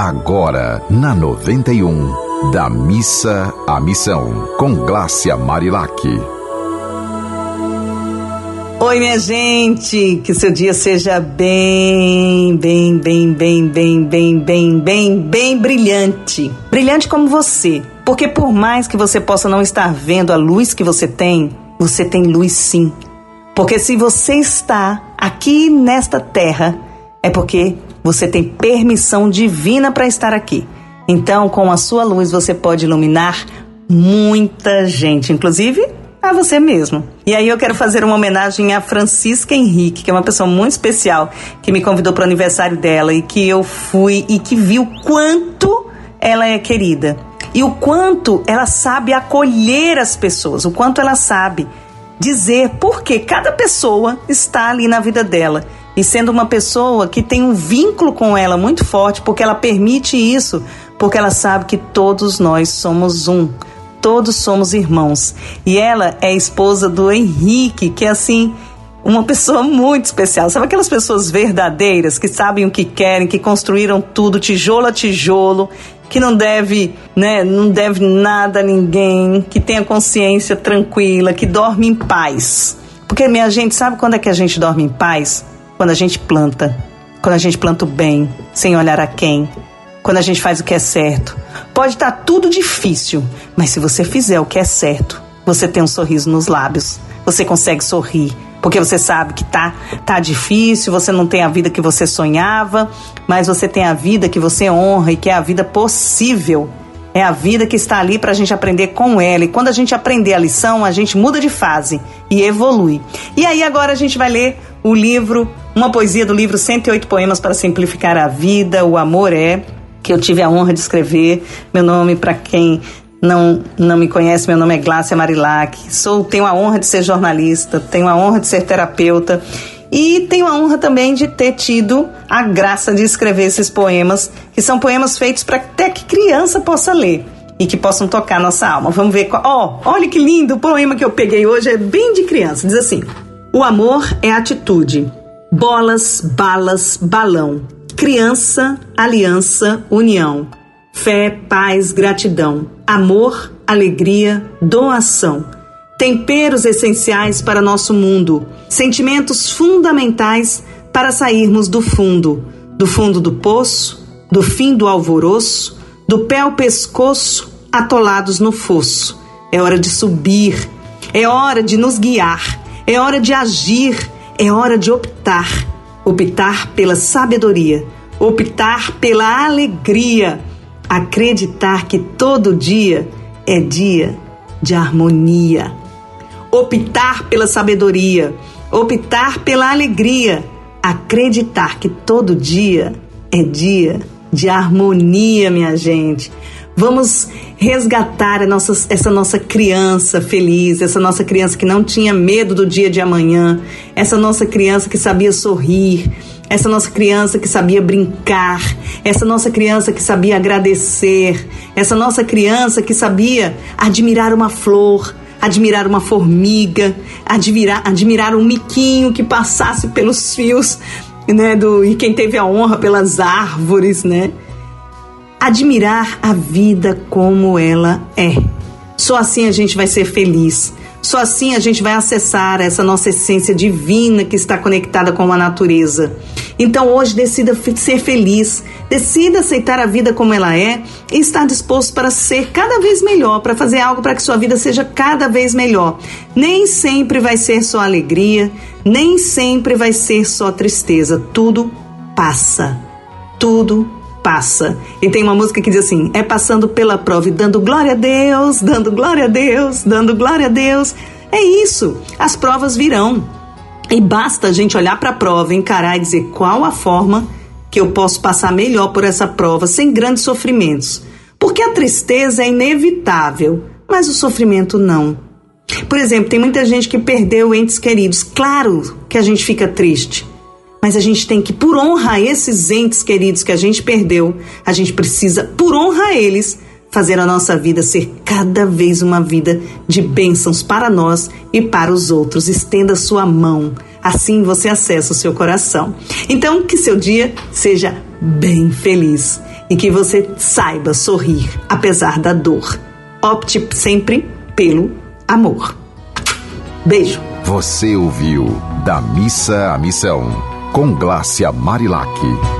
Agora, na 91, da missa à missão, com Glácia Marilac. Oi, minha gente, que seu dia seja bem, bem, bem, bem, bem, bem, bem, bem, bem brilhante. Brilhante como você. Porque por mais que você possa não estar vendo a luz que você tem, você tem luz sim. Porque se você está aqui nesta terra, é porque você tem permissão divina para estar aqui. Então, com a sua luz, você pode iluminar muita gente, inclusive a você mesmo. E aí eu quero fazer uma homenagem a Francisca Henrique, que é uma pessoa muito especial, que me convidou para o aniversário dela e que eu fui e que viu quanto ela é querida. E o quanto ela sabe acolher as pessoas, o quanto ela sabe dizer por que cada pessoa está ali na vida dela e sendo uma pessoa que tem um vínculo com ela muito forte, porque ela permite isso, porque ela sabe que todos nós somos um, todos somos irmãos. E ela é esposa do Henrique, que é assim, uma pessoa muito especial. Sabe aquelas pessoas verdadeiras que sabem o que querem, que construíram tudo tijolo a tijolo, que não deve, né, não deve nada a ninguém, que tem a consciência tranquila, que dorme em paz. Porque minha gente, sabe quando é que a gente dorme em paz? Quando a gente planta, quando a gente planta o bem, sem olhar a quem, quando a gente faz o que é certo. Pode estar tudo difícil, mas se você fizer o que é certo, você tem um sorriso nos lábios. Você consegue sorrir, porque você sabe que tá tá difícil, você não tem a vida que você sonhava, mas você tem a vida que você honra e que é a vida possível. É a vida que está ali para a gente aprender com ela. E quando a gente aprender a lição, a gente muda de fase e evolui. E aí agora a gente vai ler o livro, uma poesia do livro 108 Poemas para Simplificar a Vida, O Amor é, que eu tive a honra de escrever. Meu nome, para quem não, não me conhece, meu nome é Glácia Marilac. Sou, tenho a honra de ser jornalista, tenho a honra de ser terapeuta e tenho a honra também de ter tido a graça de escrever esses poemas, que são poemas feitos para até que criança possa ler e que possam tocar nossa alma. Vamos ver qual. Ó, oh, olha que lindo o poema que eu peguei hoje, é bem de criança. Diz assim: O amor é atitude. Bolas, balas, balão. Criança, aliança, união. Fé, paz, gratidão. Amor, alegria, doação. Temperos essenciais para nosso mundo. Sentimentos fundamentais para sairmos do fundo. Do fundo do poço, do fim do alvoroço, do pé ao pescoço, atolados no fosso. É hora de subir, é hora de nos guiar, é hora de agir, é hora de optar. Optar pela sabedoria, optar pela alegria, acreditar que todo dia é dia de harmonia. Optar pela sabedoria, optar pela alegria, acreditar que todo dia é dia de harmonia, minha gente. Vamos resgatar nossa, essa nossa criança feliz, essa nossa criança que não tinha medo do dia de amanhã, essa nossa criança que sabia sorrir, essa nossa criança que sabia brincar, essa nossa criança que sabia agradecer, essa nossa criança que sabia admirar uma flor, admirar uma formiga, admirar, admirar um miquinho que passasse pelos fios, né, do, e quem teve a honra pelas árvores, né? Admirar a vida como ela é. Só assim a gente vai ser feliz. Só assim a gente vai acessar essa nossa essência divina que está conectada com a natureza. Então hoje decida ser feliz, decida aceitar a vida como ela é e estar disposto para ser cada vez melhor, para fazer algo para que sua vida seja cada vez melhor. Nem sempre vai ser só alegria, nem sempre vai ser só tristeza. Tudo passa. Tudo passa. E tem uma música que diz assim: é passando pela prova e dando glória a Deus, dando glória a Deus, dando glória a Deus. É isso. As provas virão. E basta a gente olhar para a prova, encarar e dizer qual a forma que eu posso passar melhor por essa prova sem grandes sofrimentos. Porque a tristeza é inevitável, mas o sofrimento não. Por exemplo, tem muita gente que perdeu entes queridos. Claro que a gente fica triste. Mas a gente tem que, por honra a esses entes queridos que a gente perdeu, a gente precisa, por honra a eles, fazer a nossa vida ser cada vez uma vida de bênçãos para nós e para os outros. Estenda sua mão, assim você acessa o seu coração. Então, que seu dia seja bem feliz. e que você saiba sorrir apesar da dor. Opte sempre pelo amor. Beijo. Você ouviu Da Missa à Missão, com Glácia Marilac.